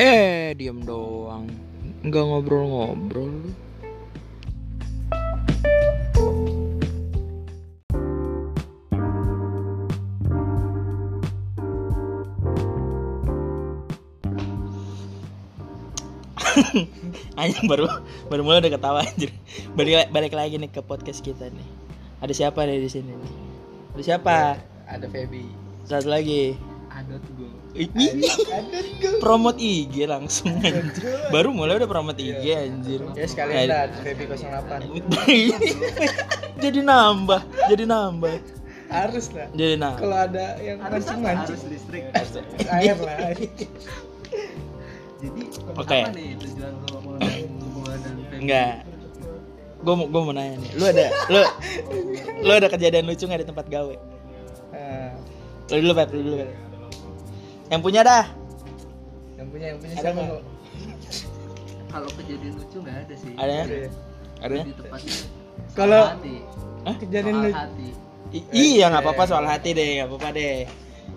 Eh, diem doang. Nggak ngobrol-ngobrol. Anjing baru baru mulai udah ketawa anjir. Balik balik lagi nih ke podcast kita nih. Ada siapa nih di sini nih? Ada siapa? Ada Feby. Satu lagi. Ada tuh gue. Gue. promote IG langsung anjir. Baru mulai udah promote IG anjir. Ya sekalian dah Feby 08. jadi nambah, jadi nambah. Harus lah. Jadi nambah. Kalau ada yang mancing-mancing harus listrik air lah. jadi Oke. apa nih tujuan lo mengenai hubungan dan? Enggak. Gue mau gue mau nanya nih. Lu ada lu lu ada kejadian lucu nggak di tempat gawe? Nah, Lu dulu, Pep, lu dulu. Pep. Yang punya dah. yang punya yang punya Ada siapa kalau kejadian lucu nggak ada sih Ada ya? Ada ya? di tempatnya Kalau-? Kejadian soal lu. hati I- iya nggak apa-apa soal hati deh, nggak apa-apa deh.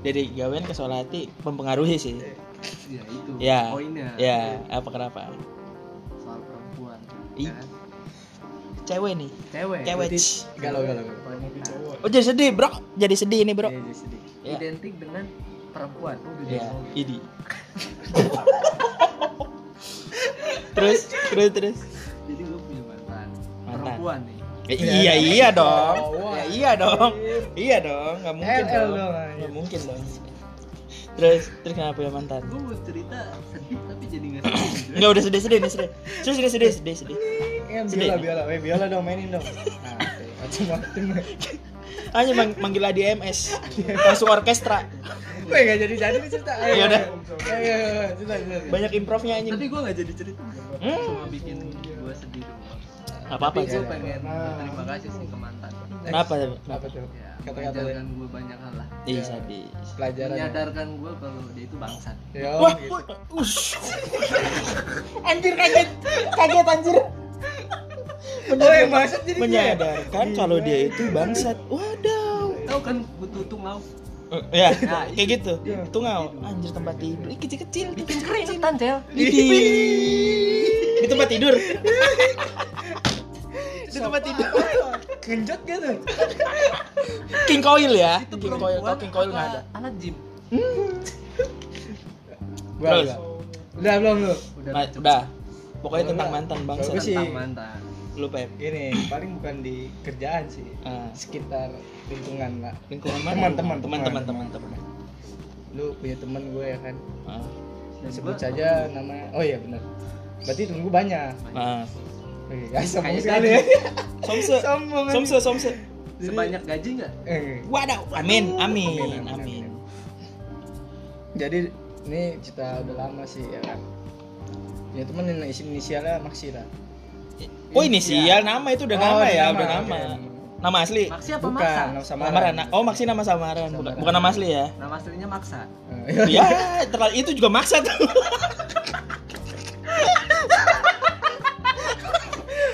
Dari gawean ke soal hati mempengaruhi sih. ya itu Ya. poinnya Ya, apa kenapa? soal perempuan Ih. ya kan? Cewek nih. cewek Cewek. Galau galau. Oh jadi sedih bro, jadi sedih ini bro. Iya, jadi sedih. Ya. identik dengan perempuan udah ngomong. idi. terus, terus, terus. jadi gue punya mantan Mantan. perempuan nih Ya, Ya, iya, iya dong. cowok. Ya, iya dong. Iya dong, nggak mungkin LL dong. dong, Nggak anjir. mungkin dong. Terus, terus kenapa ya mantan? gue mau cerita sedih tapi jadi nggak sedih. Enggak udah sedih sedih nih sedih. Terus sedih sedih sedih sedih. Sedih. biola biola, eh biola dong mainin dong. Nah, macam-macam. Hanya mang manggil di MS. Langsung orkestra. Gue gak jadi jadi nih cerita. Ayo, Ya udah. Ayo, ayo, ayo, cerita, cerita. Banyak improvnya anjing. tapi gue nggak jadi cerita Hmm. cuma bikin gue sedih doang apa-apa tapi sih. gue pengen berterima kasih sih ke mantan Kenapa? Kenapa tuh? ya Kata-kata mengajarkan gue banyak hal lah Ih, Ya. sadis. Pelajaran. menyadarkan gue kalau dia itu bangsat Ya, Wah, gitu. wah, ush. Anjir kaget. Kaget anjir. Oh, yang bangsat jadi menyadarkan kalau dia itu bangsat. Wadaw. tahu kan butuh Eh, Ya, Nah, kayak gitu. Iya. Tungau, anjir tempat tidur. Ih, kecil-kecil. bikin keringetan cel Di tempat tidur. Di tempat tidur. Genjot gak tuh? King Coil ya. itu King Coil, kok King Coil nggak ada. alat gym Gua Terus? udah. Udah belum lu? udah udah. Pokoknya tentang mantan gua sih- tentang mantan Lu Pep. Gini, paling bukan di kerjaan sih. Ah. Sekitar lingkungan lah. Lingkungan mana? Teman-teman, teman-teman, teman. teman-teman. Lu punya temen gue ya kan? Ah. Dan Sebut saja namanya. Oh iya benar. Berarti temen gue banyak. Ah. Oke, guys, sombong Kayak sekali ya. Somse. Sombong. Somse, somse. sebanyak gaji nggak Eh, Wadaw. Amin, amin, Amin, amin, amin. Jadi ini cerita udah lama sih ya kan. Ya temen ini isi inisialnya Maksira. Oh inisial nama itu udah Oh, nama udah ya, nama, udah nama. Nama asli. maksi apa Bukan, maksa nama samaran. Samaran. Oh, maksi nama samaran, bukan, Samaran. bukan nama asli ya. nama aslinya maksa Eh, Ya, terlalu itu juga maksa tuh.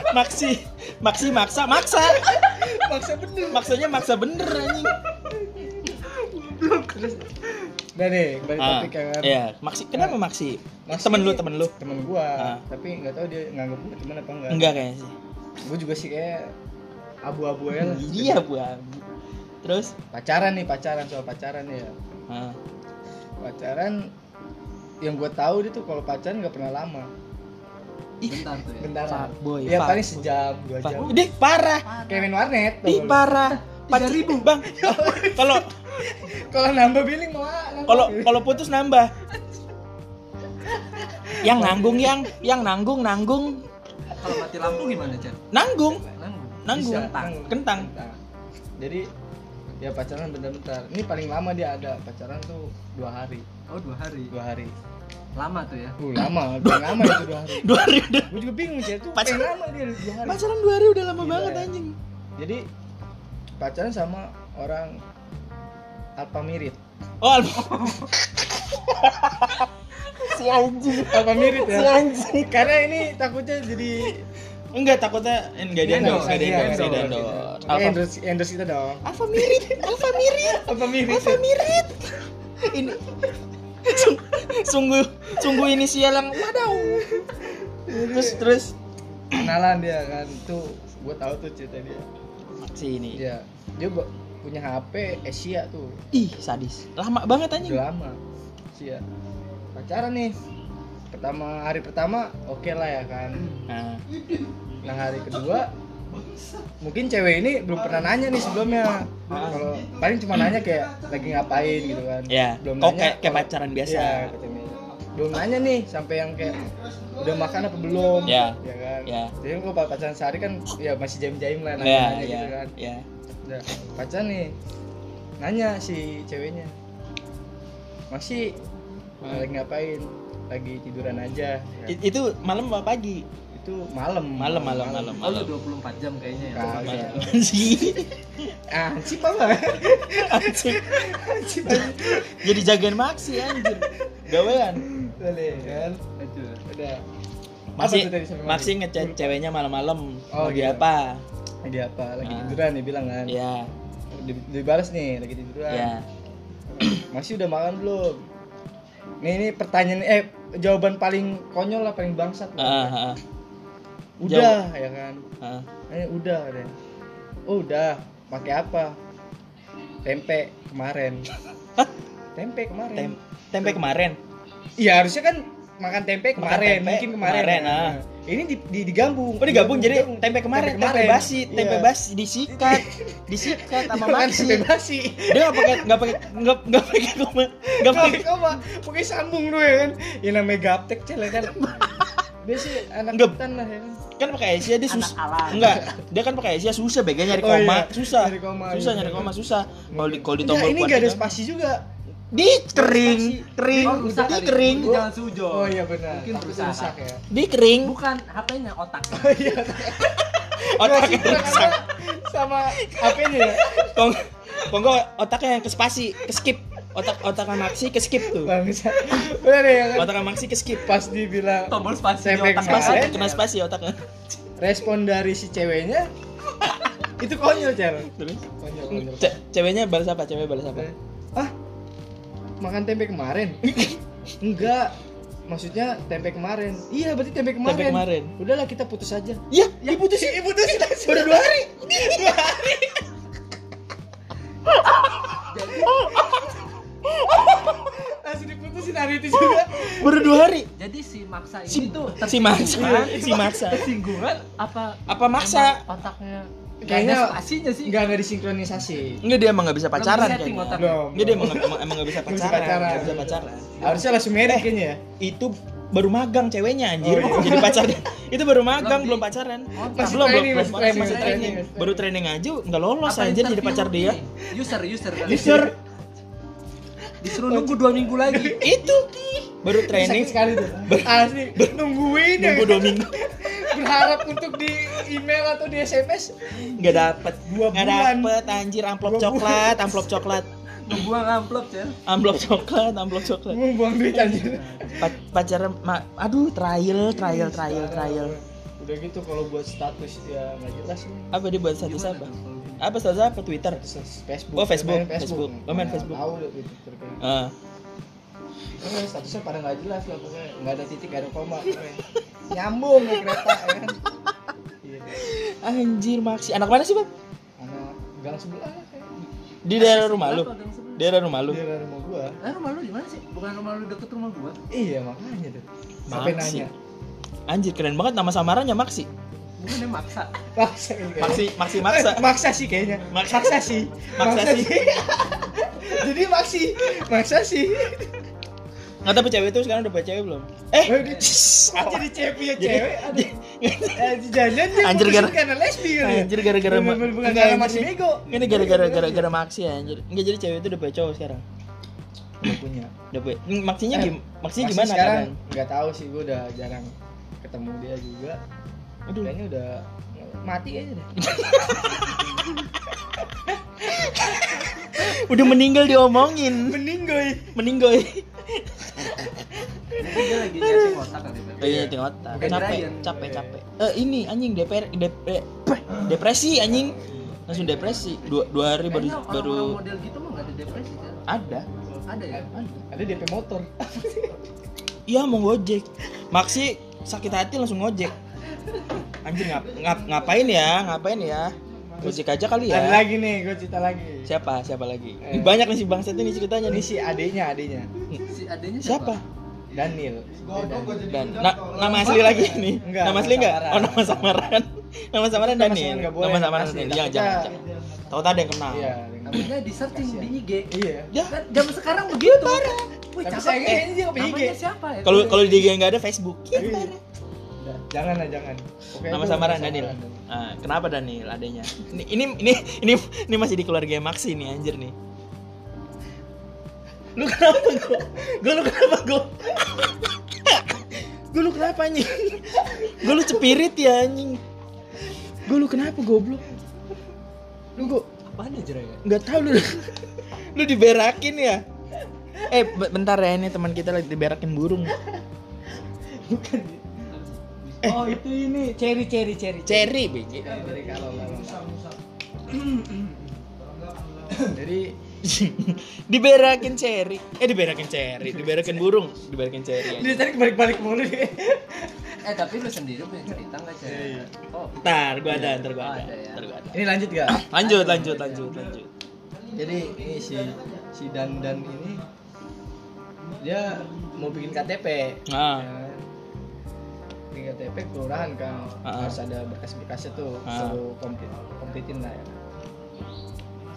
Maksi, maksi maksa, maksa. Maksa bener. Maksudnya maksa bener anjing. Terus Udah deh, balik Ah, topik ya kan. Iya, maksi. Kenapa maksi? Maksi Temen lu, temen lu. Temen gua, Ah. tapi nggak tahu dia nganggap gua temen apa enggak. Enggak kayaknya sih. Gua juga sih kayak abu-abu ya lah. Iya, Bu. Terus? Pacaran nih, pacaran soal pacaran ya. Ah. Pacaran yang gua tahu dia tuh kalau pacaran nggak pernah lama. bentar tuh ya Bentar. Fuckboy, Ya paling sejam, dua jam. Dih, parah. Kayak main warnet tuh. Ih, parah. Tiga ribu, Bang. Kalau Kalau nambah billing mau kalau kalau putus nambah. Yang nanggung yang yang nanggung nanggung kalau mati lampu gimana cel nanggung nanggung Bisa, Kentang. kentang. Kentang. Jadi ya pacaran bentar-bentar. Ini paling lama dia ada pacaran tuh dua hari, oh dua hari dua hari. lama tuh ya Uh lama, paling lama itu dua hari. Dua hari udah Gue juga bingung sih itu Pacaran- lama dia dua hari. pacaran dua hari udah lama Gila banget ya. anjing. Jadi pacaran sama orang Alpa Mirit. Oh, Alfa. si anjing. Alpa Mirit ya. Si anjing. Karena ini takutnya jadi Enggak takutnya enggak di endorse, enggak di Iya, endorse, enggak di endorse. Alfa endorse, endorse kita dong. Alfa Mirit, Alfa Mirit, Alpa Mirit. Alfa Mirit. Ini sungguh sungguh inisial yang wadaw. Terus terus. Kenalan dia kan tuh gue tahu tuh cerita dia. Si ini. Dia dia punya HP Asia tuh. Ih sadis. Lama banget anjing. Lama Asia. Pacaran nih pertama hari pertama oke lah ya kan. Nah nah hari kedua mungkin cewek ini belum pernah nanya nih sebelumnya. Kalau paling cuma nanya kayak lagi ngapain gitu kan. Ya belum nanya. kayak kayak pacaran biasa. Iya, katanya. belum nanya nih sampai yang kayak udah makan apa belum? Ya. ya kan? Ya. jadi kalau pacaran sehari kan ya masih jaim-jaim lah ya nanya-nanya ya gitu kan. ya udah pacaran nih nanya si ceweknya. Masih Hmm. lagi ngapain lagi tiduran aja. Ya. Itu malam apa pagi? Itu malam. Malam malam malam Oh lu malam 24 jam kayaknya ya. Malam. sih ah sih apa Anjing. jadi jagain maksi anjir. Gawean. Boleh kan? Udah. Masih maksi ngechat ceweknya malam-malam. Oh, lagi gitu. apa? Lagi apa? Lagi Ah. tiduran dia bilang kan. Ya Di- dibalas nih lagi tiduran. Ya masih udah makan belum? Nih ini pertanyaan eh jawaban paling konyol lah paling bangsat. Lah. ah, ah, udah ya kan? Ah. eh udah deh oh udah. Pakai apa? Tempe kemarin. Hah? tempe kemarin. Tem- tempe kemarin? Iya harusnya kan makan tempe Makan kemarin tempe mungkin kemarin, kemarin, Nah, ah. Ini di, di- digabung Oh digabung jadi Digabung. tempe kemarin, tempe, kemarin. basi, tempe Iya. basi disikat, disikat sama maxi. tempe basi Dia nggak pakai nggak pakai nggak nggak pakai koma, nggak pakai mah pokoknya sambung lu ya kan yang namanya gaptek cel ya kan dia sih anak hutan lah ya kan kan pakai Asia dia susah. Enggak, dia kan pakai Asia susah bega nyari Oh, koma, iya. susah. Nyari koma, susah iya. nyari koma susah. Kalau di kalau di tombol ini kuat gak ada itu- spasi juga Di kering, kering, Oh, rusak di kering, Mungkin Jangan sujon. oh iya benar Mungkin rusak. rusak ya di kering. Bukan HP-nya otak. oh iya Otaknya Nggak, rusak. sama, sama apa-nya ya Kong, Kongko otaknya yang ke spasi, ke skip. Otak otaknya Maxi ke skip tuh. bangsa deh ya kan Otaknya Maxi ke skip. pas dibilang Tombol spasi otak. Spasi, kena spasi otaknya. respon dari si ceweknya itu konyol cel Terus konyol konyol Ce- ceweknya balas apa? Cewek balas apa? Makan tempe kemarin? Enggak. Maksudnya tempe kemarin. Iya berarti tempe kemarin Tempe kemarin. udahlah kita putus aja. Ya, ya. putusin ya putusin baru dua hari. langsung diputusin hari itu juga. Baru dua hari. Jadi si maksa Si, ini tuh si maksa, si maksa. tersinggungan apa Apa maksa? otaknya Kayaknya spasinya sih. enggak enggak disinkronisasi Enggak dia emang nggak bisa pacaran belum Enggak dia emang emang, nggak bisa Nggak pacaran. Nggak bisa pacaran. harusnya langsung merit kayaknya ya Itu baru magang ceweknya anjir. Oh, iya. Jadi pacar itu baru magang Belum pacaran. Oh, Masih belum, belum, masih belum, training, training. training. Baru training aja nggak lolos Apa anjir jadi pacar dia. User, user. User Disuruh nunggu dua minggu lagi. itu baru training sekali tuh asli nungguin ya nunggu dua minggu berharap untuk di email atau di SMS nggak dapet. Dua nggak bulan. dapet anjir amplop Dua coklat amplop coklat. Nunggu ngamplop, Cel. amplop coklat amplop coklat. Mau buang duit anjir. Pa- pacaran ma- aduh trial trial trial trial. Udah gitu kalau buat status ya nggak jelas nih apa dia buat status Gimana apa? apa status apa? Twitter? Status Facebook. Oh, Facebook, Main Facebook. Oh, main Facebook. tahu Twitter kayak Eh, statusnya pada nggak jelas lah pokoknya nggak ada titik nggak ada koma. nyambung nih kereta ya kan? Iya. anjir maksi anak mana sih bang? Anak gang sebelah di daerah rumah lu? daerah rumah lu? Di daerah rumah gua. Eh, rumah lu di mana sih? Bukan rumah lu deket rumah gua. iya makanya tuh sampai Maksi. nanya? Anjir keren banget nama samarannya maksi Bukan yang maksa. maksa ini kayaknya. maksi maksi maksa. Eh, maksa sih kayaknya. Maksa. maksa sih. Maksa sih. jadi maksi maksa sih nggak tapi cewek itu sekarang udah punya cewek belum? Eh jadi cewek. Jadi- cewek jangan dia Anjir, gara- karena lesbi kali ya? anjir gara-gara bukan Enggak, karena masih bego ini gara-gara gara-gara maksi ya anjir. Enggak jadi cewek itu udah punya cowok sekarang? Udah punya. Udah punya maksinya Eh, gim maksinya gimana sekarang kan nggak tahu sih gue udah jarang ketemu dia juga. Aduh. Kayaknya udah mati kayaknya deh. Udah meninggal diomongin. Meninggoy meninggal. Mungkin dia lagi nyeting otak kali. Iya, tinggal otak. Bukan Capek, Brian. capek, capek. Eh, ini anjing DPR, eh, depresi anjing. Langsung depresi. Dua, dua hari baru baru model gitu mah nggak ada depresi, Cel. ada. Ada ya? Ada DP motor. Iya mau ngojek. Maksi sakit hati langsung ngojek. Anjir ngap, ngap, ngapain ya? Ngapain ya? Gojek aja kali Ada ya. lagi nih, gue cerita lagi. Siapa? Siapa lagi? Eh. Banyak nih si bangsat ini ceritanya Ini nih. si adenya, adenya. Si adanya Siapa? Daniel. Daniel. Dan na- nama asli lagi nih. Enggak, nama asli enggak? Oh, nama samaran. nama samaran Daniel. Nama samaran. Daniel. Jangan, Takutnya- jangan. jangan. Tahu tadi yang kenal. Iya. Namanya di searching di IG. Iya. Ya. Kan zaman sekarang begitu. Wih, Tapi ini dia punya IG. namanya siapa ya? Kalau kalau di IG nggak ada Facebook. Iya. Udah, Jangan lah, jangan. Nama samaran Daniel. Ah, kenapa Daniel adanya? Ini ini ini ini, ini masih di keluarga Maxi nih anjir nih. Lu kenapa gua? Gua lu kenapa gua? Gua lu kenapa anjing? Gua lu cepirit ya anjing. Gua lu kenapa goblok? Lu gua Apaan Jera ya? nggak tahu lu. lu diberakin ya? Eh, be- bentar ya ini teman kita lagi diberakin burung. Bukan. Oh, itu ini cherry cherry cherry. Cherry, biji. Kalau Jadi diberakin cherry eh diberakin cherry diberakin burung diberakin cherry dia tadi balik-balik mulu dia. Eh tapi lu sendiri punya cerita nggak Iya, iya. Jera? Oh, ntar gua ada ntar gua Oh, ada ada ya. ntar gua ada Ini lanjut gak? lanjut lanjut lanjut lanjut Jadi ini si si Dandan ini dia mau bikin KTP. nah Ya. Bikin KTP kelurahan kan Ah. harus ada berkas-berkasnya tuh Ah. suruh komplit komplitin lah ya.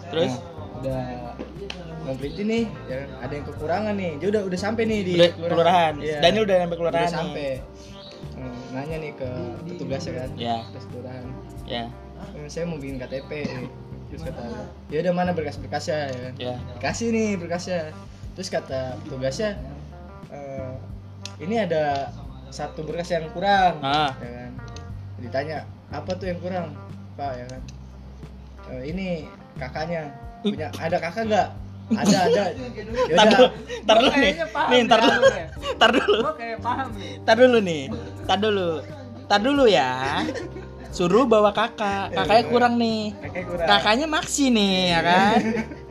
terus Nah, udah. Komplitin nih ya kan? ada yang kekurangan nih. Dia udah udah sampai nih di udah kelurahan. Iya. Daniel udah sampai kelurahan udah sampai. Hmm, nanya nih ke petugas ya kan. Ya. petugas kelurahan. Ya "Eh, saya mau bikin KTP terus kata ya udah mana berkas-berkasnya ya kan? Ya kasih nih berkasnya. Terus kata petugasnya "Eh, ini ada satu berkas yang kurang. Ah. ya kan? Ditanya apa tuh yang kurang? Pak ya kan? "Eh, ini kakaknya punya ada kakak nggak ada ada Tar udah dulu, tar dulu nih. Nih, tar ya, dulu. Tar dulu. Gua kayak paham nih. Tar dulu nih. Tar dulu. Tar dulu ya. Suruh bawa kakak. Kakaknya kurang nih. kakaknya kurang Kakaknya Maxi nih, ya kan?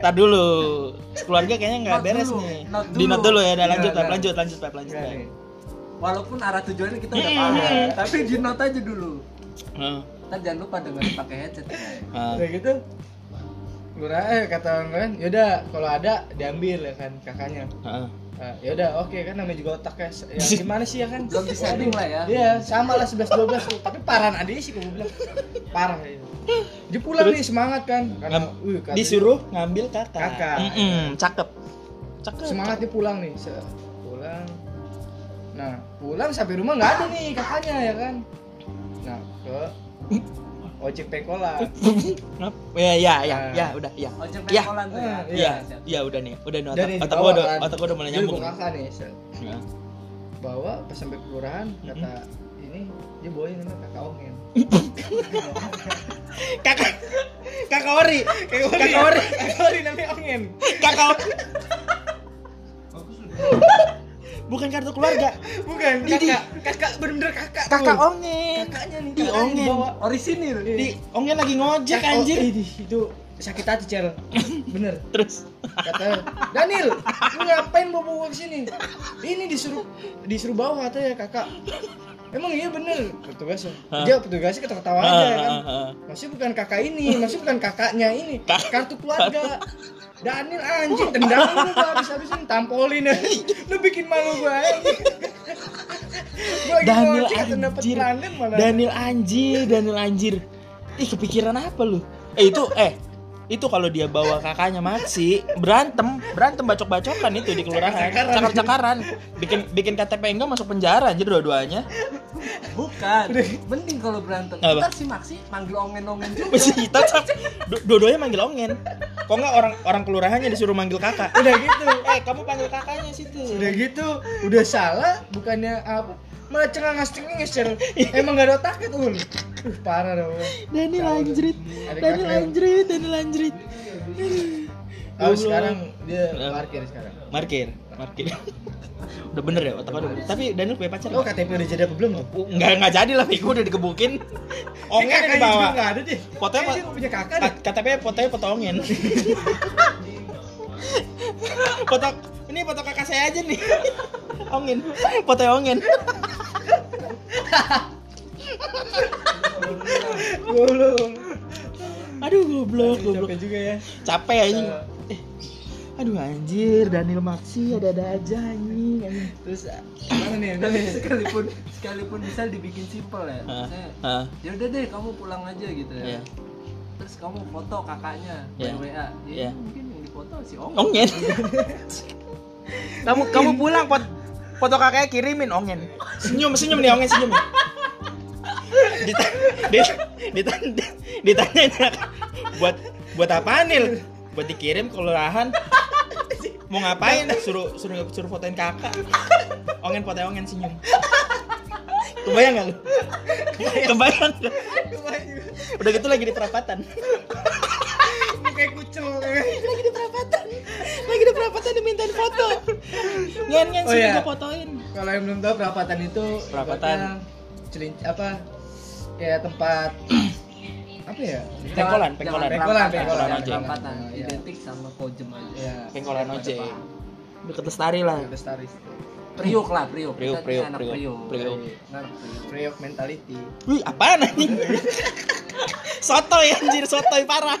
Tar dulu. Keluarga kayaknya nggak Not beres dulu, nih. not Di note dulu ya, udah Iya, lanjut, iya. lanjut, lanjut, lanjut, Pep. nih. Walaupun arah tujuannya kita udah paham, tapi di note aja dulu. Heeh. Ntar jangan lupa dengerin pakai headset udah gitu lurah eh kata orang kan yaudah kalau ada diambil ya kan kakaknya Heeh. Nah, ya udah oke kan namanya juga otak ya ya gimana sih ya kan Belum setting lah ya. Iya, sama lah 11 12 tuh. Tapi parahan adiknya sih gue bilang. Parah ya. Dia pulang Terus? nih semangat kan. Karena kata Disuruh ngambil kakak. Kakak. Mm-mm, cakep. Cakep. dia, semangat dia pulang nih. Se- pulang. Nah, pulang sampai rumah nggak ada nih kakaknya ya kan. Nah, ke ojek pengkolan. Ngap- Ya, ya, ya, Nah. ya, udah, ya. Ojek Ya. pengkolan tuh ya. Iya, iya udah nih, udah nih otak, gua udah, otak gua udah mulai nyambung. bawa kakak nih. Ya. Bawa pas sampai kelurahan kata ini dia bawain namanya kakak ongen. Kakak, kakak ori, kakak ori, Kakak ori namanya ongen. kakak. Bukan kartu keluarga, Bukan, Didi. kakak. Kakak bener-bener kakak. kakak tuh. ongen. Kakaknya nih, Di kakaknya ongen. Orisinil. Di ongen lagi ngojek Kakak- anjir. oh, idih, itu sakit hati cel bener Terus kata Daniel lu ngapain bawa bawa ke sini ini disuruh disuruh bawa katanya kakak emang iya bener petugasnya dia petugasnya ketawa ketawa aja kan? masih bukan kakak ini masih bukan kakaknya ini. Kartu keluarga. Daniel anjing tendang lu gua habis habisin tampolin ya. lu bikin malu gua anjing gua Daniel anjir. Daniel anjir, Daniel anjir. Ih kepikiran apa lu? Eh itu eh itu kalau dia bawa kakaknya Maxi berantem berantem bacok-bacokan itu di kelurahan Cakar-cakaran. cakar-cakaran bikin bikin KTP enggak masuk penjara anjir dua-duanya Bukan. Mending kalau berantem. Apa? Ntar si Maxi manggil ongen-ongen juga. masih kita Du- dua-duanya manggil ongen kok nggak orang orang kelurahannya disuruh manggil kakak udah gitu eh kamu panggil kakaknya situ udah gitu udah salah bukannya apa malah cengenges cengenges Cel. emang gak ada otaknya tuh uh, parah dong. Daniel anjrit Ada Daniel kakak. anjrit Daniel anjrit oh sekarang dia parkir sekarang. Markir markir udah bener ya otak udah tapi Daniel punya pacar oh? KTP udah jadi apa belum tuh nggak nggak jadi lah Vigo udah dikebukin kakaknya juga dibawa nggak ada deh Fotonya dia punya kakak KTP fotonya foto ongen foto Ini foto kakak saya aja nih. Ongin. Foto Ongin. Belum. Aduh goblok, goblok. Capek juga ya. Capek anjing. Eh. Aduh anjir, Daniel Maxi ada-ada aja anjing. anjing. Terus mana nih? Tapi sekalipun sekalipun misal dibikin simpel ya. Ah, ah. ya udah deh kamu pulang aja gitu ya. Iya. Terus kamu foto kakaknya by WA. Ya, Iya. mungkin yang difoto si Om. Ongen. kamu kamu pulang foto, foto kakaknya kirimin Ongen. Senyum senyum nih Ongen senyum. Dita, dit, ditanya, ditanya buat buat apa Nil? Buat dikirim ke kelurahan. Mau ngapain? Suruh suruh suruh fotoin kakak. Ongen foto Ongen senyum. Kebayang gak lu? Kebayang gak? Udah gitu lagi di perapatan. Kayak kucel. lagi di perapatan perapatan dimintain foto ngen ngen Oh, sini iya. fotoin Kalau yang belum tahu perapatan itu Perapatan. celin apa kayak tempat apa ya? Pengkolan, pengkolan. Pengkolan, pengkolan, ojek. perampatan. Iya. Identik sama kojem aja. Ya, pengkolan ojek deket lestari lah Lestari. Priuk lah, priuk. Priuk, priuk, priuk, priuk. priuk. Anak priuk. Freyok mentality. wih apaan anjing sotoy anjir sotoy parah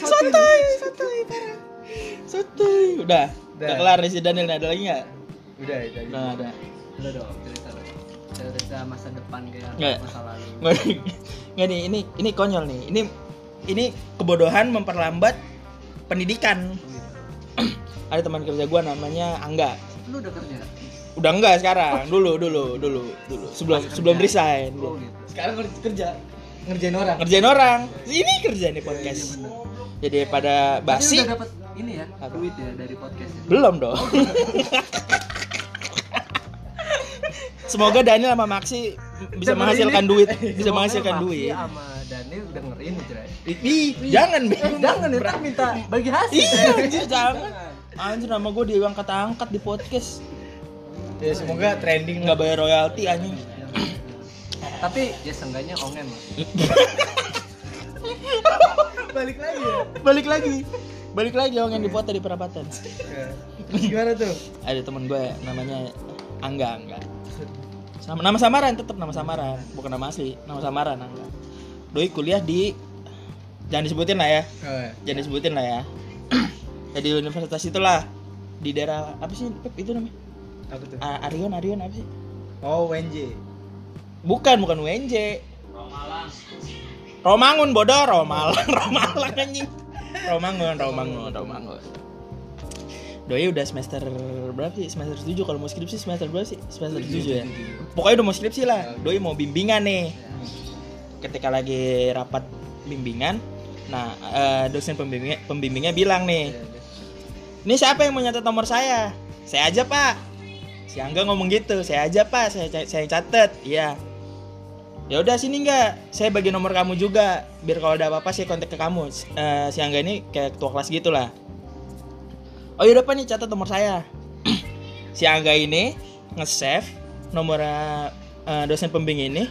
sotoy sotoy parah sotoy udah udah Udah. kelar nih si Daniel nih ada lagi nggak Udah itu aja. nggak ada Udah dong, cerita dong. Cerita masa depan kayak Nggak. masa lalu. nggak nih ini ini konyol nih ini ini kebodohan memperlambat pendidikan ada teman kerja gua namanya Angga Lu udah kerja? Udah enggak sekarang, dulu dulu dulu dulu sebelum Kerja. sebelum resign. Oh gitu. Sekarang kerja ngerjain orang. Ngerjain orang. Ini kerja nih Iya, podcast. bener. Jadi pada Tapi basi udah dapat ini ya, Apa? duit ya dari podcast ya. belum dong. Semoga Daniel sama Maxi bisa Dengerin menghasilkan ini. duit, bisa Semoga menghasilkan Maxi duit. sama Daniel dengerin Jray. Ih, jangan, Be. Jangan ya, minta bagi hasil. Iya, anjir, jangan. Anjir nama gue diangkat-angkat di podcast. Ya semoga trending Nggak bayar royalti anjing. Tapi ya seenggaknya ongen lah. Balik lagi ya. Balik lagi. Balik lagi orang yang dipoto di perapatan. Ya. Terus gimana tuh? Ada temen gue namanya Angga Angga. Nama, nama samaran tetap nama samaran, bukan nama asli, nama samaran Angga. Doi kuliah di jangan disebutin lah ya, Oh, ya. jangan disebutin lah ya. ya di universitas itulah di daerah apa sih Pep, itu namanya? Apa tuh? A- Arion Arion apa sih? Oh, WNJ. Bukan bukan UNJ. Romangun bodoh Romalang Romalang anjing. Romangun Romangun Romangun. Doi udah semester berapa sih? Semester 7 kalau mau skripsi semester berapa sih? Semester 7 ya. Pokoknya udah mau skripsi lah. Doi mau bimbingan nih. Ketika lagi rapat bimbingan, nah eh, dosen pembimbingnya, pembimbingnya bilang nih, ini siapa yang mau nyatet nomor saya? Saya aja pak. Si Angga ngomong gitu, saya aja pak, saya saya catet. Iya. Ya udah sini nggak, saya bagi nomor kamu juga, biar kalau ada apa-apa saya kontak ke kamu. Eh, si Angga ini kayak ketua kelas gitu lah. Oh yaudah pak nih catat nomor saya. si Angga ini nge-save nomor eh, dosen pembimbing ini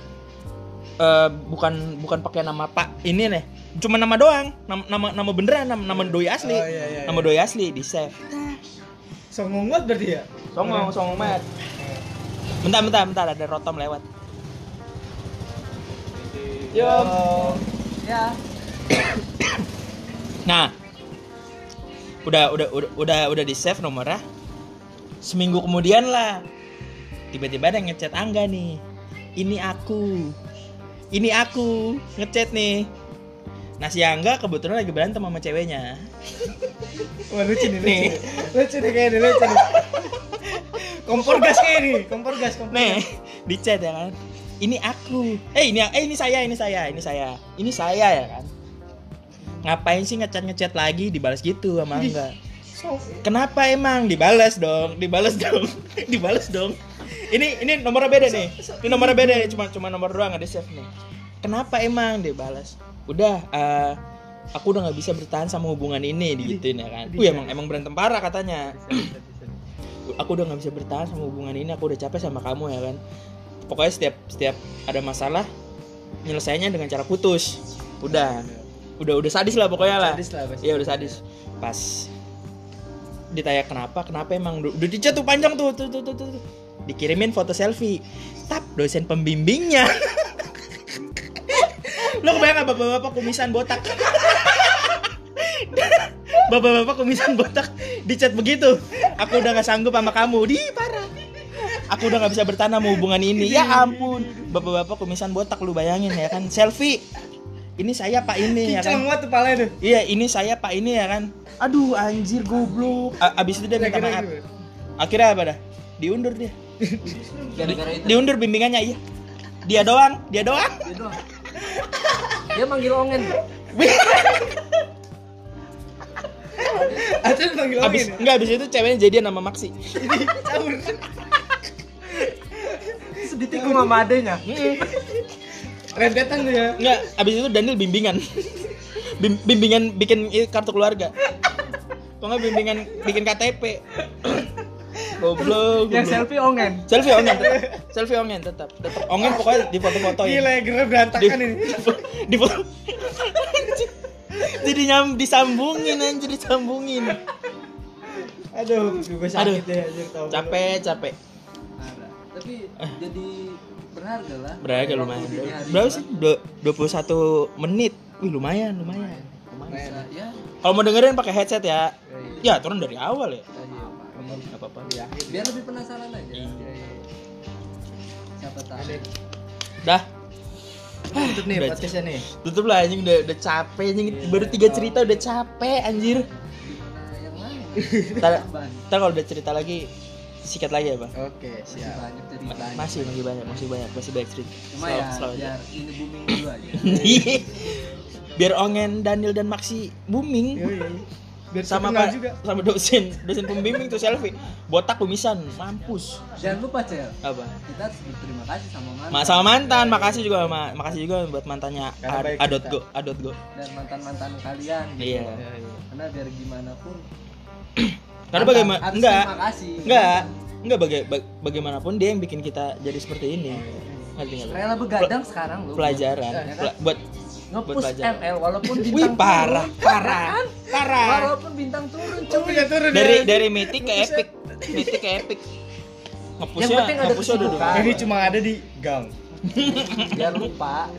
eh, bukan bukan pakai nama Pak ini nih, cuma nama doang, nama nama, nama beneran, nama, nama doi asli, Oh, iya, iya, nama iya. doi asli di save. Songong banget berarti ya? Songong, songong banget. Bentar, bentar, bentar, ada rotom lewat. Yo. Ya. Nah, udah udah udah udah udah di save nomornya. Seminggu kemudian lah, tiba-tiba ada yang ngechat Angga nih. Ini aku, ini aku ngechat nih. Nah si Angga kebetulan lagi berantem sama ceweknya. Wah lucu nih, lucu Nih. nih. Lucu nih kayaknya, lucu nih. Kompor gas kayak nih, kompor gas, kompor Nih, gas. di chat ya kan. Ini aku. Eh ini eh ini saya, ini saya, ini saya. Ini saya ya kan. Ngapain sih ngechat-ngechat lagi dibalas gitu sama Angga? So, Kenapa emang dibalas dong? Dibalas dong. dibalas dong. Ini ini nomornya beda nih. Ini nomornya beda nih, cuma cuma nomor doang ada save nih. Kenapa emang dibalas? Udah eh, aku udah nggak bisa bertahan sama hubungan ini digituin ya kan. Wih emang emang berantem parah katanya. Aku udah nggak bisa bertahan sama hubungan ini, aku udah capek sama kamu ya kan. Pokoknya setiap setiap ada masalah nyelesainya dengan cara putus. Udah. Udah udah sadis lah pokoknya lah. Sadis lah pasti. Iya udah sadis. Pas ditanya kenapa kenapa emang udah dicat tuh panjang tuh tuh tuh tuh, tuh. tuh. dikirimin foto selfie tap dosen pembimbingnya lo kebayang gak bapak-bapak kumisan botak bapak-bapak kumisan botak dicat begitu aku udah gak sanggup sama kamu di parah aku udah gak bisa bertahan sama hubungan ini ya ampun bapak-bapak kumisan botak lu bayangin ya kan selfie ini saya pak ini ya kan tuh palanya tuh. Iya, ini saya Pak ini ya kan. Aduh, anjir goblok. A- abis itu dia minta maaf. Akhirnya apa dah? Diundur dia. itu Diundur bimbingannya iya. Dia doang, dia doang. dia doang dia manggil ongen Atau lu panggil Abis enggak abis itu ceweknya jadian sama Maxi. Caur. Ditikung sama adenya. Rentetan tuh ya. Enggak, abis itu Daniel bimbingan. Bim- bimbingan bikin kartu keluarga. Kok nggak bimbingan bikin KTP. Goblok. yang selfie ongen Selfie ongen tetap. Selfie ongen tetap. Tetap ongen pokoknya di foto-fotoin. Gila ya, gerak berantakan ini. di foto jadi nyam disambungin anjir disambungin Aduh, gue sakit Aduh. ya anjir capek capek Tapi jadi berharga lah. Berharga lumayan. berapa sih? Dua- 21 menit. Wih lumayan lumayan. Bisa, ya. Kalau mau dengerin pakai headset ya. Iya, ya turun dari awal ya. Iya. nggak apa-apa. Iya. biar lebih penasaran aja. Iya. siapa tahu. Dah. Tutup nih Udah, podcastnya nih. tutup lah anjing. Udah udah capek anjing. Baru tiga cerita udah capek anjir. Tambahan. ntar kalau udah cerita lagi sikat lagi ya bang? Oke, masih siap. banyak cerita masih masih banyak masih banyak masih banyak cerita. Cuma Slow- ya slow aja. biar ini booming dulu aja. Biar Ongen Daniel dan Maxi booming. Biar sama pak juga. sama dosen dosen pembimbing tuh selfie. Botak kumisan mampus. Jangan lupa cel. Apa? Kita harus berterima kasih sama mantan. Ma sama mantan makasih juga ma makasih juga buat mantannya Ad- adot go adot go. Dan mantan mantan kalian gitu. Iya. karena biar gimana pun karena bagaimana enggak terima kasih enggak enggak baga baga- bagaimanapun dia yang bikin kita jadi seperti ini. Ngerti nggak rela begadang sekarang lu. pelajaran. Ya kan? Pela- buat pelajaran. ML walaupun bintang wih parah turun, parah kan? parah. Walaupun bintang turun cuy. ya turun dari ya. dari mythic ke epic. Mythic ke epic. Yang ngepusnya penting ada ngepusnya dulu Ini cuma ada di gang. biar lupa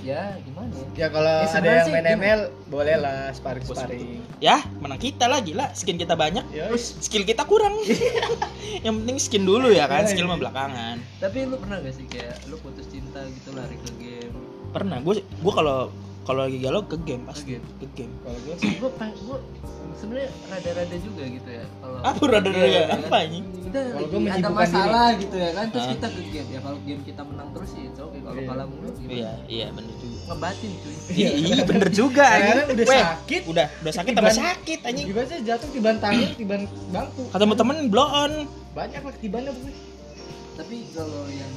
Ya gimana? Ya Ya kalau Ya, ada yang main. ML boleh lah sparring sparring. ya menang kita lagi lah skin kita banyak. Ya, skill kita kurang. Yang penting skin dulu ya kan Iya, skill iya. mah belakangan. Tapi lu pernah gak sih kayak lu putus cinta gitu lari ke game? Pernah. Gue gue kalau kalau lagi galau ke game pasti Ke game. ke game kalau gue gue gue sebenarnya rada-rada juga gitu ya kalau apa rada-rada Iya, apa kan? anjing Udah Kalau lagi gua ada masalah gitu ya kan terus Ah. kita ke game ya kalau game kita menang terus sih it's okay kalau Iya. kalah mulu gimana iya iya bener juga ngebatin cuy iya iya, bener juga anjing udah Weh, sakit. udah udah sakit tambah sakit anjing Gimana sih jatuh tiban tangan, tiban bangku. ketemu temen blow on Banyak lah tibannya pokoknya. tapi kalau yang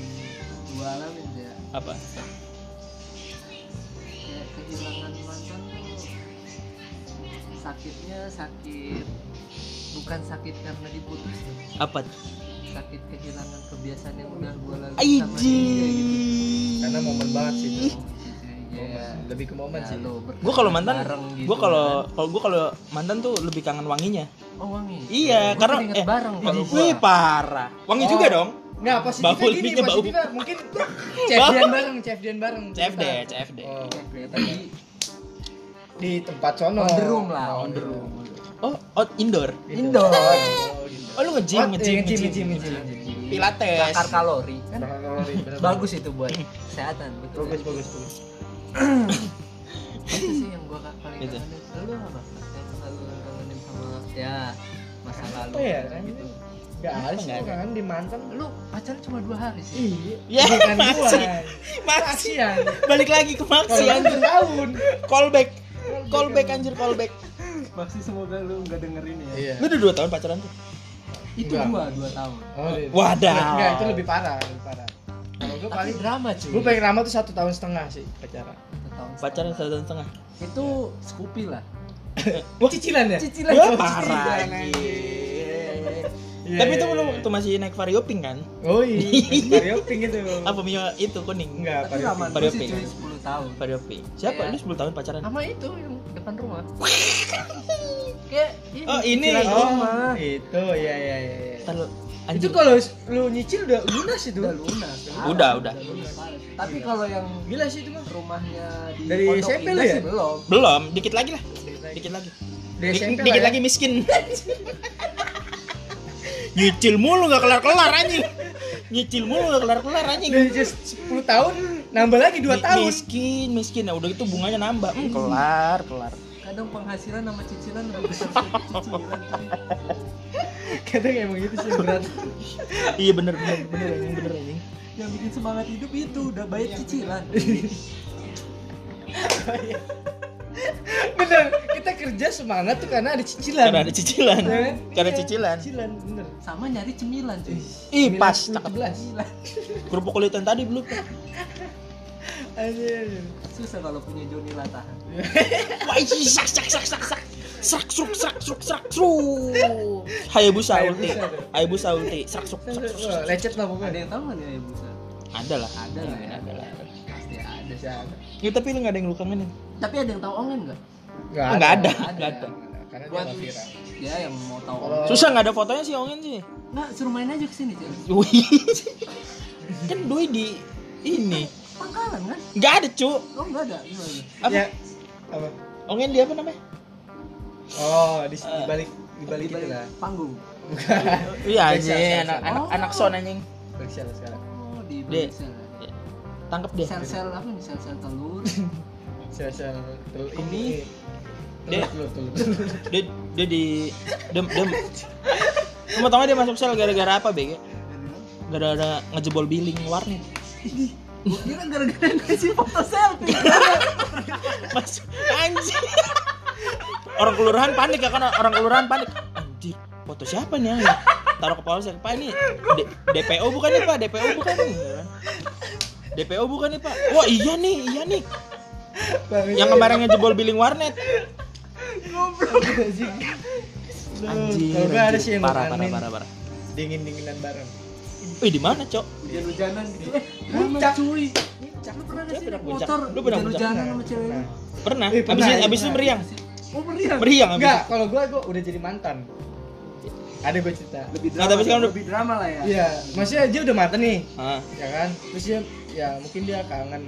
gua alamin ya apa kehilangan mantan tuh sakitnya sakit bukan sakit karena diputus apa sakit kehilangan kebiasaan yang udah gua lalui sama dia gitu Karena momen banget sih itu. Iya. Momen. Lebih ke momen Ya, sih. gue kalau mantan gitu gue kalau kan. kalau gue kalau mantan tuh lebih kangen wanginya oh wangi iya Gua karena eh bareng kalau wih parah wangi Oh. juga dong Nggak, positifnya Bau, gini, bau. positifnya mungkin CFD-an bareng, CFD-an bareng. CFD. CFD Oh, tapi di tempat sono. On the room lah, on the iya. room. oh out indoor. Indoor. Oh, indoor. oh lu nge-gym Oh, nge-gym nge-gym, nge-gym nge-gym, nge-gym. nge-gym. pilates bakar kalori kan Bakar kalori, bagus itu buat kesehatan betul Bagus, bagus, bagus. itu sih yang gua paling lu apa yang selalu kangenin sama ya masa lalu Apa ya? gitu Gak ada sih kan di mantan. lu pacaran cuma dua hari sih Iya. Ya, Bukan masih. masih Kasihan. balik lagi ke Maxi Kalau anjir tahun. callback callback anjir callback Maxi semoga lu nggak dengerin ya Iya. lu udah dua tahun pacaran tuh itu Enggak. dua dua tahun Oh, iya. Wadaw. Enggak, itu lebih parah, lebih parah. Kalau gue paling drama cuy gue paling lama tuh satu tahun setengah sih pacaran. Satu tahun pacaran satu tahun setengah itu Scoopy lah Wah, cicilan ya? cicilan Wah, parah Cicilan, Iya, tapi itu iya, belum iya. tuh masih naik vario pink kan Oh iya, Vario Pink itu. apa Mio itu kuning Enggak, Vario Pink. Vario Pink. 10 tahun Pada P. Siapa? Iya. Lu 10 tahun pacaran? sama itu yang depan rumah kayak ini Oh, ini. Oh, rumah itu ya ya ya. ya. Ntar lu- Itu kalau lu nyicil udah lunas itu. udah lunas Udah, udah. lunas. tapi kalau yang Gila sih itu mah. rumahnya di Dari Pondok SMP lu ya? belum Belum, dikit lagi lah. Dikit lagi. Dari Di- SMP dikit lah ya. lagi miskin. Nyicil mulu gak kelar-kelar anjing. Nyicil mulu gak kelar-kelar anjing. 10 tahun nambah lagi 2 Mi- tahun. Miskin, miskin. Ya udah gitu bunganya nambah. Hmm, kelar, kelar. kadang penghasilan sama cicilan lebih besar cicilan. Kadang emang gitu sih berat. Iya bener bener bener anjing bener anjing. yang bikin semangat hidup itu udah bayar cicilan bener, kita kerja semangat tuh karena ada cicilan. Karena ada cicilan. Ya kan? Karena Iya, cicilan. Cicilan, bener. sama nyari cemilan cuy Ih, pas. 9, Cakep. 11. Kerupuk kulit yang tadi belum. Anjir. susah kalau punya Joni Latahan Wah, ih, sak sak sak sak sak. Srak sruk srak sruk srak sruk. Hayabusa ulti. Hayabusa. Hayabusa ulti. Srak sruk srak sruk. Lecet lah ada pokoknya. yang tahu nggak nih ya busa Ada lah. ada lah ya Ada lah. pasti ada sih ada Ya, tapi lu gak ada yang lu kangenin. Tapi ada yang tahu ongen nggak Enggak Nggak ada. Nggak Nggak ada. Karena dia buat ya yang mau tahu Kalau- Susah nggak ada fotonya sih Ongen sih. nggak suruh main aja ke sini cuy Wih. kan doi di ini. pangkalan kan Nggak ada, cu. oh nggak ada gimana Apa? Ya, apa? Ongen dia apa namanya? Oh, di, di Eh. balik di balik itu lah. panggung. Iya anjing, biasa. anak anak Oh. anak son anjing. Balik sekarang. oh di Dia. sel Tangkep dia. sel sel apa nih sel sel telur Sel-sel tel Ini. ini. Dia-. Dia dia di dem dem. Mau tau gak dia masuk sel gara-gara apa, BG? Gara-gara ngejebol billing warnet. Gua kira gara-gara ngasih foto selfie Masuk anjing. Orang kelurahan panik ya kan orang kelurahan panik. Anjir, foto siapa nih ya? Taruh ke polsek, Pak ini D- DPO bukan nih, Pak? DPO bukan nih. ya kan? DPO bukan nih, Pak? Wah, iya nih, iya nih. Bang, Yang kemarin ngejebol billing warnet. anjing. Anjir. Kalau ada sih yang parah, parah, makanin parah, parah. dingin-dinginan bareng. Wih, di mana, Cok? hujan-hujanan gitu eh drama Puncak. cuy lu pernah naik puncak. motor Lu pernah hujan-hujanan puncak? sama cewek lu? Nah. Pernah. Eh, pernah, abis, abis itu meriang. oh meriang Meriang abis. Enggak, kalau gue gue udah jadi mantan. Ada gue cerita. lebih Nah, tapi sekarang udah- lebih drama lah ya Iya, maksudnya dia udah mantan nih, Ah. ya kan? Terus dia ya mungkin dia kangen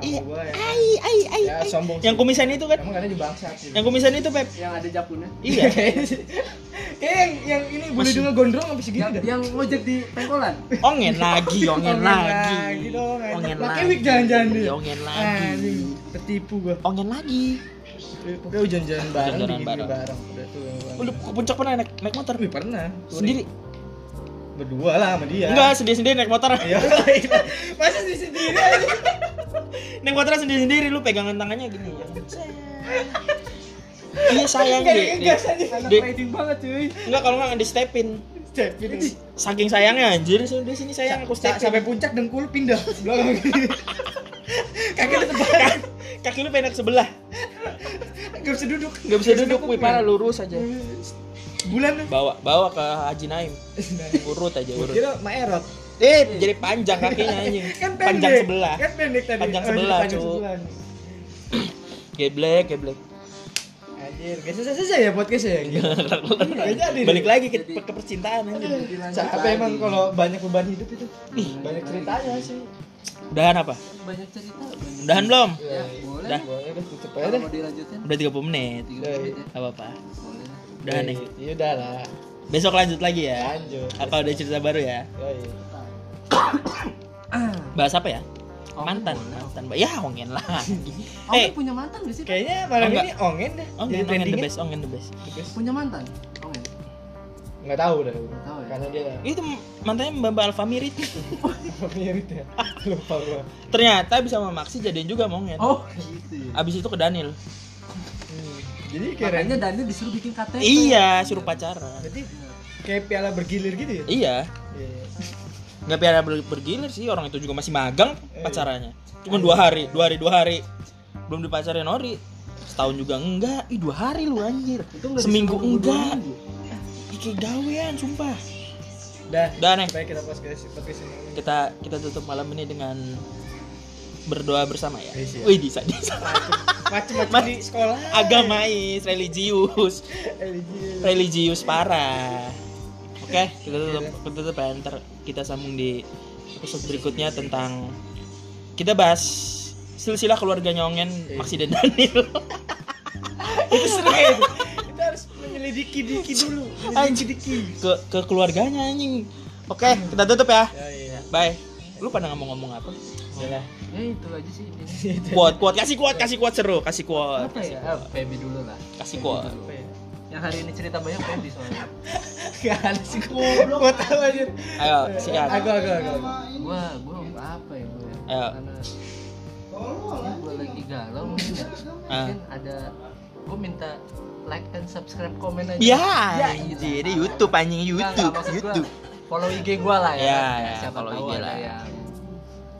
Iya. ya. Ai, ai, ai, Ya sombong. Yang sih. kumisan itu kan? Emang karena gitu. Yang kumisan itu, Pep. yang ada japunnya Iya. Kayak yang, yang ini Masih- hidungnya gondrong sampai segitu yang, dah. yang ngojek di pengkolan Ongen lagi, ongen Ongen lagi. lagi dong, anjing. Ongen Pakai lagi. wig jangan-jangan dia. Iya, Ongen lagi. Tertipu gua. Ongen lagi. Pokoknya hujan-hujan bareng, Hujan-hujanan dingin bareng. bareng. Udah tuh. Lu ke puncak pernah naik naik motor? Wih, pernah. Sendiri? Berdua lah sama dia. Enggak, sendiri-sendiri naik motor. Iya. Masa sih sendiri aja. naik motor sendiri-sendiri lu pegangan tangannya gini ya. Iya sayang deh. enggak, banget cuy Enggak kalau enggak di stepin. Step ini. Saking sayangnya anjir, di sini sayang aku stepin. sampai puncak dengkul pindah belakang. Kaki lu terbang. Kaki lu pendek sebelah. Enggak bisa duduk. Enggak bisa duduk, wih parah lurus aja. Bulan. Bawa bawa ke Haji Naim. Urut aja urut. kira Maerot. Eh, jadi panjang kakinya anjing. Kan pendek. Panjang sebelah. Kan pendek tadi. Panjang Oh, sebelah, Cuk. sebelah. Geblek, geblek. Anjir, gak selesai ya podcast ya. Gitu. Gak jadi. Balik lagi ke, Jadi- ke percintaan Capek lagi. emang kalau banyak beban hidup itu. Ih, Banyak ceritanya sih. Udahan apa? banyak cerita banyak. Udahan belum? ya boleh Dah. Boleh deh, tutup aja deh. mau dilanjutin Udah 30 menit. tiga Iya, menit ya Gak apa-apa. boleh lah. Udahan nih. Iya udah lah. Besok lanjut lagi ya. Lanjut. Apa ada cerita baru ya? Yoi. Bahas apa ya? Oh, Mantan, boleh. mantan. Ya, ongen lagi. Oh, Eh, punya mantan gak sih? Kayaknya malam Oh, ini ongen deh. ongen, ongen the best, ongen the best. Punya mantan? Oh, enggak. Nggak tahu dah. Nggak tahu ya. Karena dia Itu mantannya Mbak Mbak Alfamirit. mirip ya. Lupa gua. Ternyata bisa sama Maxi jadian juga ongen. Oh, gitu ya. Abis itu ke Daniel. Hmm. Jadi kayak Makanya Daniel disuruh bikin KTP. Iya, suruh pacaran. Berarti kayak piala bergilir gitu ya? Iya, Iya. Nggak piara ber- bergilir sih orang itu juga masih magang Eh. pacarannya. Cuma dua hari, dua hari, dua hari. Belum dipacarin Ori. Setahun juga enggak. Ih, dua hari lu anjir. Seminggu enggak. kayak gawean, sumpah. Dah. Udah nih. Baik kita podcast podcast ini. Kita kita tutup malam ini dengan berdoa bersama ya. Iya. Wih, bisa bisa. Macem-macem di sekolah. Agamais, religius, Religius. religius parah. Oke, kita tutup, kita tutup ya. Ntar kita sambung di episode berikutnya tentang kita bahas silsilah keluarga nyongen Maksi dan Daniel. itu seru ya itu. Kita harus menyelidiki diki dulu. Anjing. Menyelidiki. ke ke keluarganya anjing. Oke, kita tutup ya. Ya, iya. Bye. Lu pada ngomong-ngomong apa? Udah. ya itu aja sih Quote, quote, kasih quote, kasih quote seru, kasih quote, apa ya Feby dulu lah kasih quote. Ya? yang hari ini cerita banyak Feby soalnya Gak ada sih goblok. Gua tahu aja. Ayo, sikat. Aku aku aku. gua gua apa ya gua ya Ayo. karena ya, gua lagi galau mungkin ya Ah. mungkin ada gua minta like and subscribe komen aja Ya, iya. anjir, YouTube anjing YouTube, maksud gua, YouTube. follow IG gua lah ya, Ya, ya, siapa follow tahu IG ada lah. yang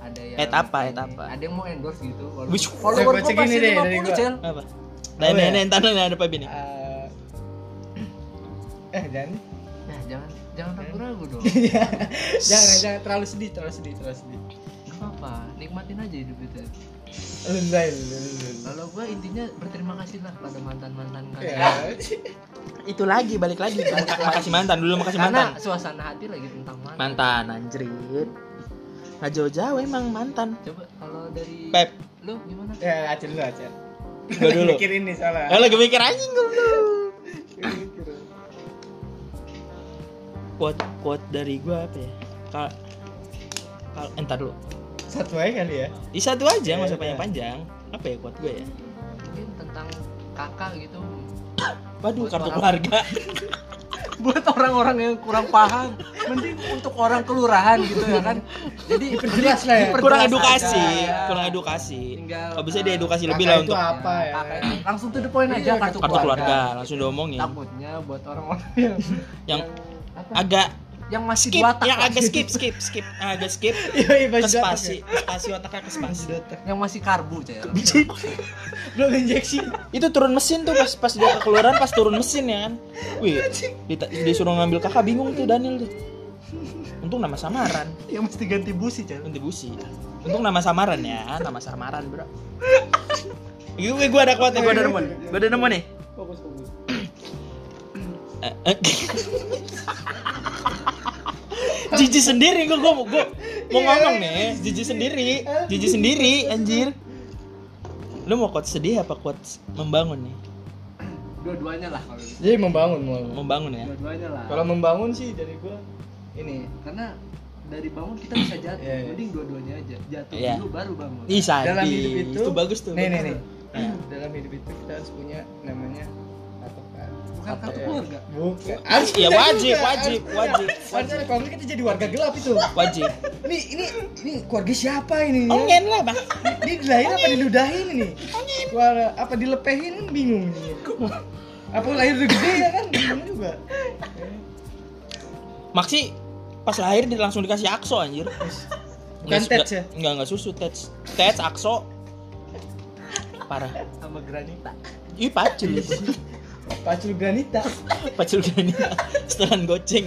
ada yang At apa, ini, apa? ada yang mau endorse gitu follower deh, dari 50 gua. cel Apa? Nah, ya? nah, nah, nah, ada apa ini? Eh, jangan. nah jangan jangan ragu-ragu dong jangan, jangan terlalu sedih, terlalu sedih, terlalu sedih. Gak apa-apa, nikmatin aja hidup itu. Lulai. Kalau gua intinya berterima kasih lah pada mantan-mantan Ya. kalian. Itu lagi, balik lagi. Makasih mantan dulu, makasih Karena mantan. suasana hati lagi tentang mantan. Mantan, anjrit. Nggak jauh-jauh emang mantan. Coba kalau dari Pep, lu gimana? Ya, acil dulu, acil. gua dulu. Mikirin nih salah. Lo lagi mikir anjing goblok. Quote, quote dari gua apa ya? Kal, kal, entar dulu. Satu aja kali ya. Di satu aja, nggak usah Ya, panjang-panjang. Apa ya quote gue ya? Mungkin tentang kakak gitu. Waduh, Buat kartu orang- keluarga. Buat orang-orang yang kurang paham, mending untuk orang kelurahan gitu ya kan. Jadi Diperjelas lah ya. diperjelas kurang edukasi, aja. kurang edukasi. Tinggal, Kalau bisa diedukasi lebih lah untuk apa ya? Langsung to the point aja Iya, kartu, kartu keluarga, langsung diomongin. Takutnya buat orang-orang yang Yang? Agak yang masih skip, dua tak yang agak skip, skip, skip, agak skip. Ke pas spasi, ke spasi otaknya ke spasi. yang masih karbu cel Belum injeksi. Itu turun mesin tuh pas pas dia ke keluaran pas turun mesin ya kan. Wih, disuruh ngambil kakak bingung tuh Daniel tuh. Untung nama samaran, yang mesti ganti busi cel ganti busi. Untung nama samaran ya, nama samaran bro. Gue gue ada kuat nih, gue ada nemu. Gue ada nemu nih. Fokus, fokus. Eh, eh. Jijik sendiri gue gue gue mau ngomong nih, jijik sendiri, jijik sendiri anjir. Lu mau quote sedih apa quote membangun nih? dua-duanya lah kalau gitu. Jadi membangun, membangun. Membangun ya. dua-duanya lah Kalau membangun sih dari gua ini karena dari bangun kita bisa jatuh Iya, iya. mending dua-duanya aja jatuh Iya. dulu baru bangun Ih, dalam hidup itu, itu bagus tuh. Nih, nih, bagus nih. tuh. Nah. dalam hidup itu kita harus punya namanya. Bukan kartu ya? keluarga Bukan. Harus Iya, punya wajib, juga, wajib, wajib, ada, kalau nggak kita jadi warga gelap itu. Wajib. Ini ini ini keluarga siapa ini? ya? Ongen lah, Bang. Ini dilahirin apa diludahin ini? Suara apa dilepehin bingung nih. Apa lahir udah gede ya kan? Bingung juga. Maksi pas lahir dia langsung dikasih akso anjir. Bukan Tats ya? Enggak, enggak susu Tats. Tats akso. Parah. sama granita Ih, pacul. Pacul granita. pacul gini. Setelan goceng.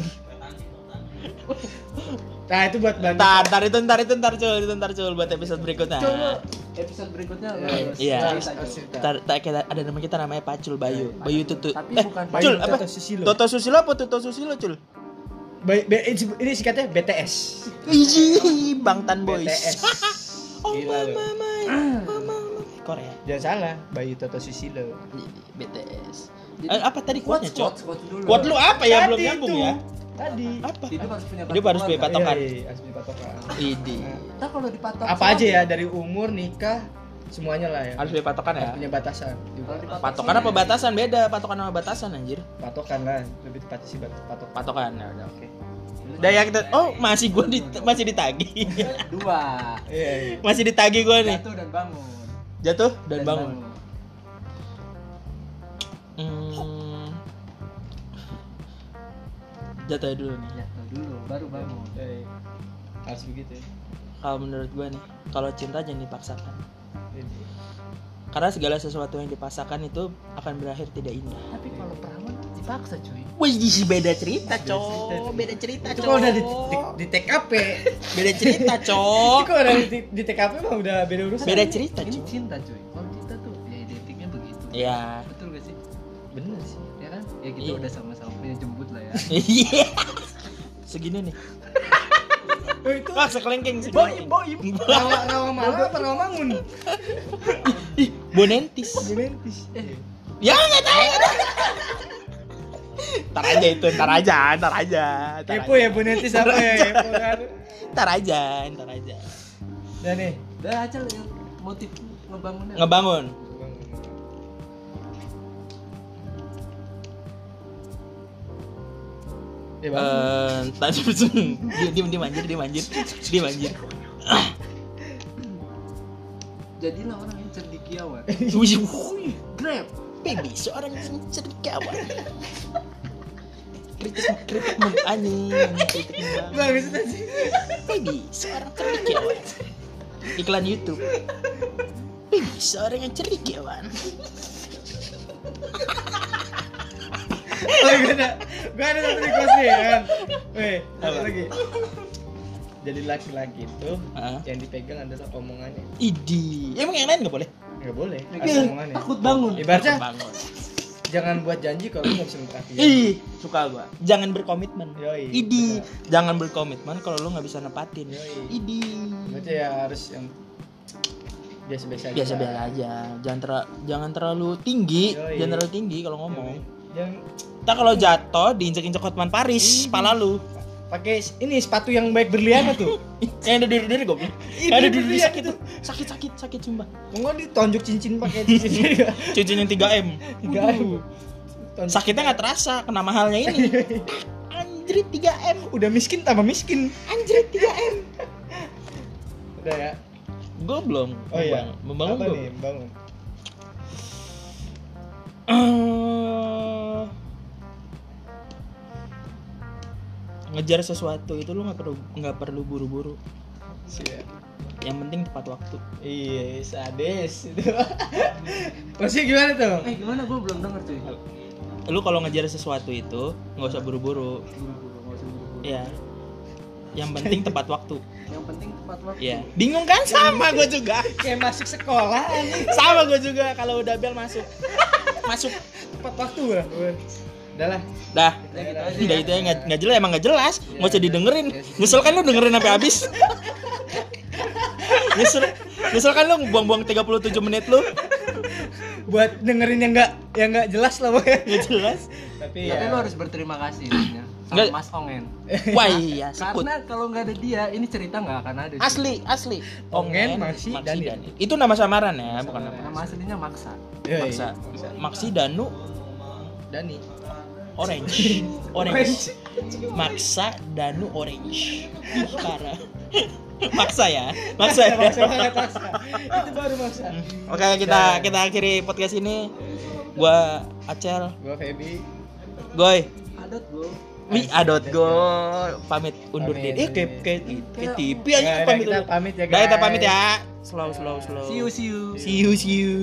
Nah, itu buat bantu. Ntar, ntar itu, ntar itu, ntar cul, itu ntar cul buat episode berikutnya. coba episode berikutnya Iya. cerita. Ntar, kita ada nama kita namanya Pacul Bayu. Bayu Tutu. Tapi eh, bukan Cul, Bayu apa? Toto Susilo. Toto Susilo apa Tuto Susilo, Cul? Ini singkatnya BTS. Iji, Bangtan Boys. BTS. Oh, mama, mama, mama. Korea. Jangan salah, Bayu Toto Susilo. BTS. Jadi, Eh, apa tadi quote-nya, Cok? dulu Quote lu apa ya? Belum Tadi nyambung itu. ya? Tadi. Apa? hidup harus punya Hidup harus patokan. Iya, iya, harus punya patokan. Idi. Kalau dipatok Apa aja ya dari umur, nikah, semuanya lah ya. Harus punya patokan ya? Harus punya batasan. Patokan apa batasan? Beda patokan sama batasan anjir. Patokan lah, lebih tepatnya sih patokan. Patokan ya udah oke. ya jangan kita. Oh, masih gua di masih ditagi. dua Iya, iya. masih ditagi gua nih. jatuh dan bangun Jatuh dan bangun. Hmm. Jatuh ya dulu nih. jatuh dulu baru bangun iya. Harus begitu ya. Kalau menurut gua nih, kalau cinta jangan dipaksakan. Karena segala sesuatu yang dipaksakan itu akan berakhir tidak indah. tapi kalau perawan dipaksa cuy Wih, beda cerita, cok. Beda cerita, itu cok. kalau udah di, di, di TKP Beda cerita, itu cok. kalau udah di, di TKP mah udah beda urusan Beda cerita, ini cok. cinta cuy kalau cinta tuh ya identiknya begitu Iya. Ya ya kita Iya. udah sama-sama punya jembut lah ya Iya. Segini nih. oh, itu Wah, sekelengking sih. Boim, boim. rawa rawa malam apa rawa mangun Ih, bonentis. Juventus eh Ya, enggak tahu. Ntar aja itu, ntar aja, ntar aja. Kepo ya Bonentis apa ya kepo kan Ntar aja, ntar aja. dan nih udah aja lah yang motif ngebangunnya Ngebangun. Ya. Eh, tadi dia dia dia manjir, dia manjir. Dia manjir. jadilah orang yang cendekiawan grab baby seorang yang cendekiawan. Kritik kritik mem anjing, kritik bagus sih baby seorang cendekiawan. Iklan YouTube. Baby seorang yang cendekiawan. oh gue ada gue ada satu request nih ya kan weh apa lagi jadi laki-laki itu Ah. yang dipegang adalah omongannya Idi, emang yang lain nggak boleh? nggak boleh Iya, asal omongannya takut bangun ibaratnya Bangun. jangan buat janji kalau lu nggak bisa menepati Ih, suka gua. Jangan berkomitmen. Yoi, Idi, benar. jangan berkomitmen kalau lu nggak bisa nepatin. Yoi. Idi. Berarti ya harus yang biasa-biasa aja. Biasa-biasa aja. Jangan ter- jangan terlalu tinggi, Yoi. jangan terlalu tinggi kalau ngomong. Yang Ntar kalau jatuh diinjek-injek Hotman Paris, pala lu. pakai ini sepatu yang baik berlian tuh. Yang ada goblok. Ih, Yang ada berlian sakit tuh. Sakit sakit sakit sumpah. Mau nggak ditonjok cincin pakai cincin Cincin yang 3M. Tiga Waduh. Tonjok. Sakitnya nggak terasa kena mahalnya ini. Anjrit 3M. Udah miskin tambah miskin. Anjrit 3M. Udah ya. Gue belum. Oh iya. Membangun Apa belum. nih? Bangun. Eh, ngejar sesuatu itu lu nggak perlu nggak perlu buru-buru. Siap. yang penting tepat waktu. Iya, sadis itu. Masih gimana tuh? eh gimana? Gue belum denger cuy. Lu kalau ngejar sesuatu itu nggak usah buru-buru. Buru-buru nggak usah buru-buru. Ya yang penting tepat waktu. Yang penting tepat waktu. Ya bingung kan? Sama gue juga. Kayak masuk sekolah sama gue juga kalau udah bel masuk. Masuk. Tepat waktu lah. Udah lah. dah Udah gitu aja Udah ya. itu ya nggak nggak jelas emang nggak jelas nggak usah didengerin nyesel kan lu dengerin sampai habis nyesel nyesel kan lu buang-buang 37 menit lu Buat dengerin yang nggak yang nggak jelas lah pokoknya. nggak jelas Tapi tapi ya. lu harus berterima kasih intinya sama Nggak. Mas Ongen wah iya karena kalau nggak ada dia ini cerita nggak akan ada asli asli Ongen, Maksi, Dani. Dani. itu nama samaran ya bukan nama nama aslinya maksa Yoi. maksa maksi danu Dani. orange orange maksa danu orange parah maksa ya maksa ya Maksa maksa. Itu baru maksa. oke kita kita akhiri podcast ini gua Acel Gua Feby. Goy adat bro Mi adot go pamit undur Pamit. diri. Eh kayak kayak kayak TV Ya, aja pamit kita dulu. pamit ya Dah kita guys. pamit ya. Slow slow slow. see you see you See you see you.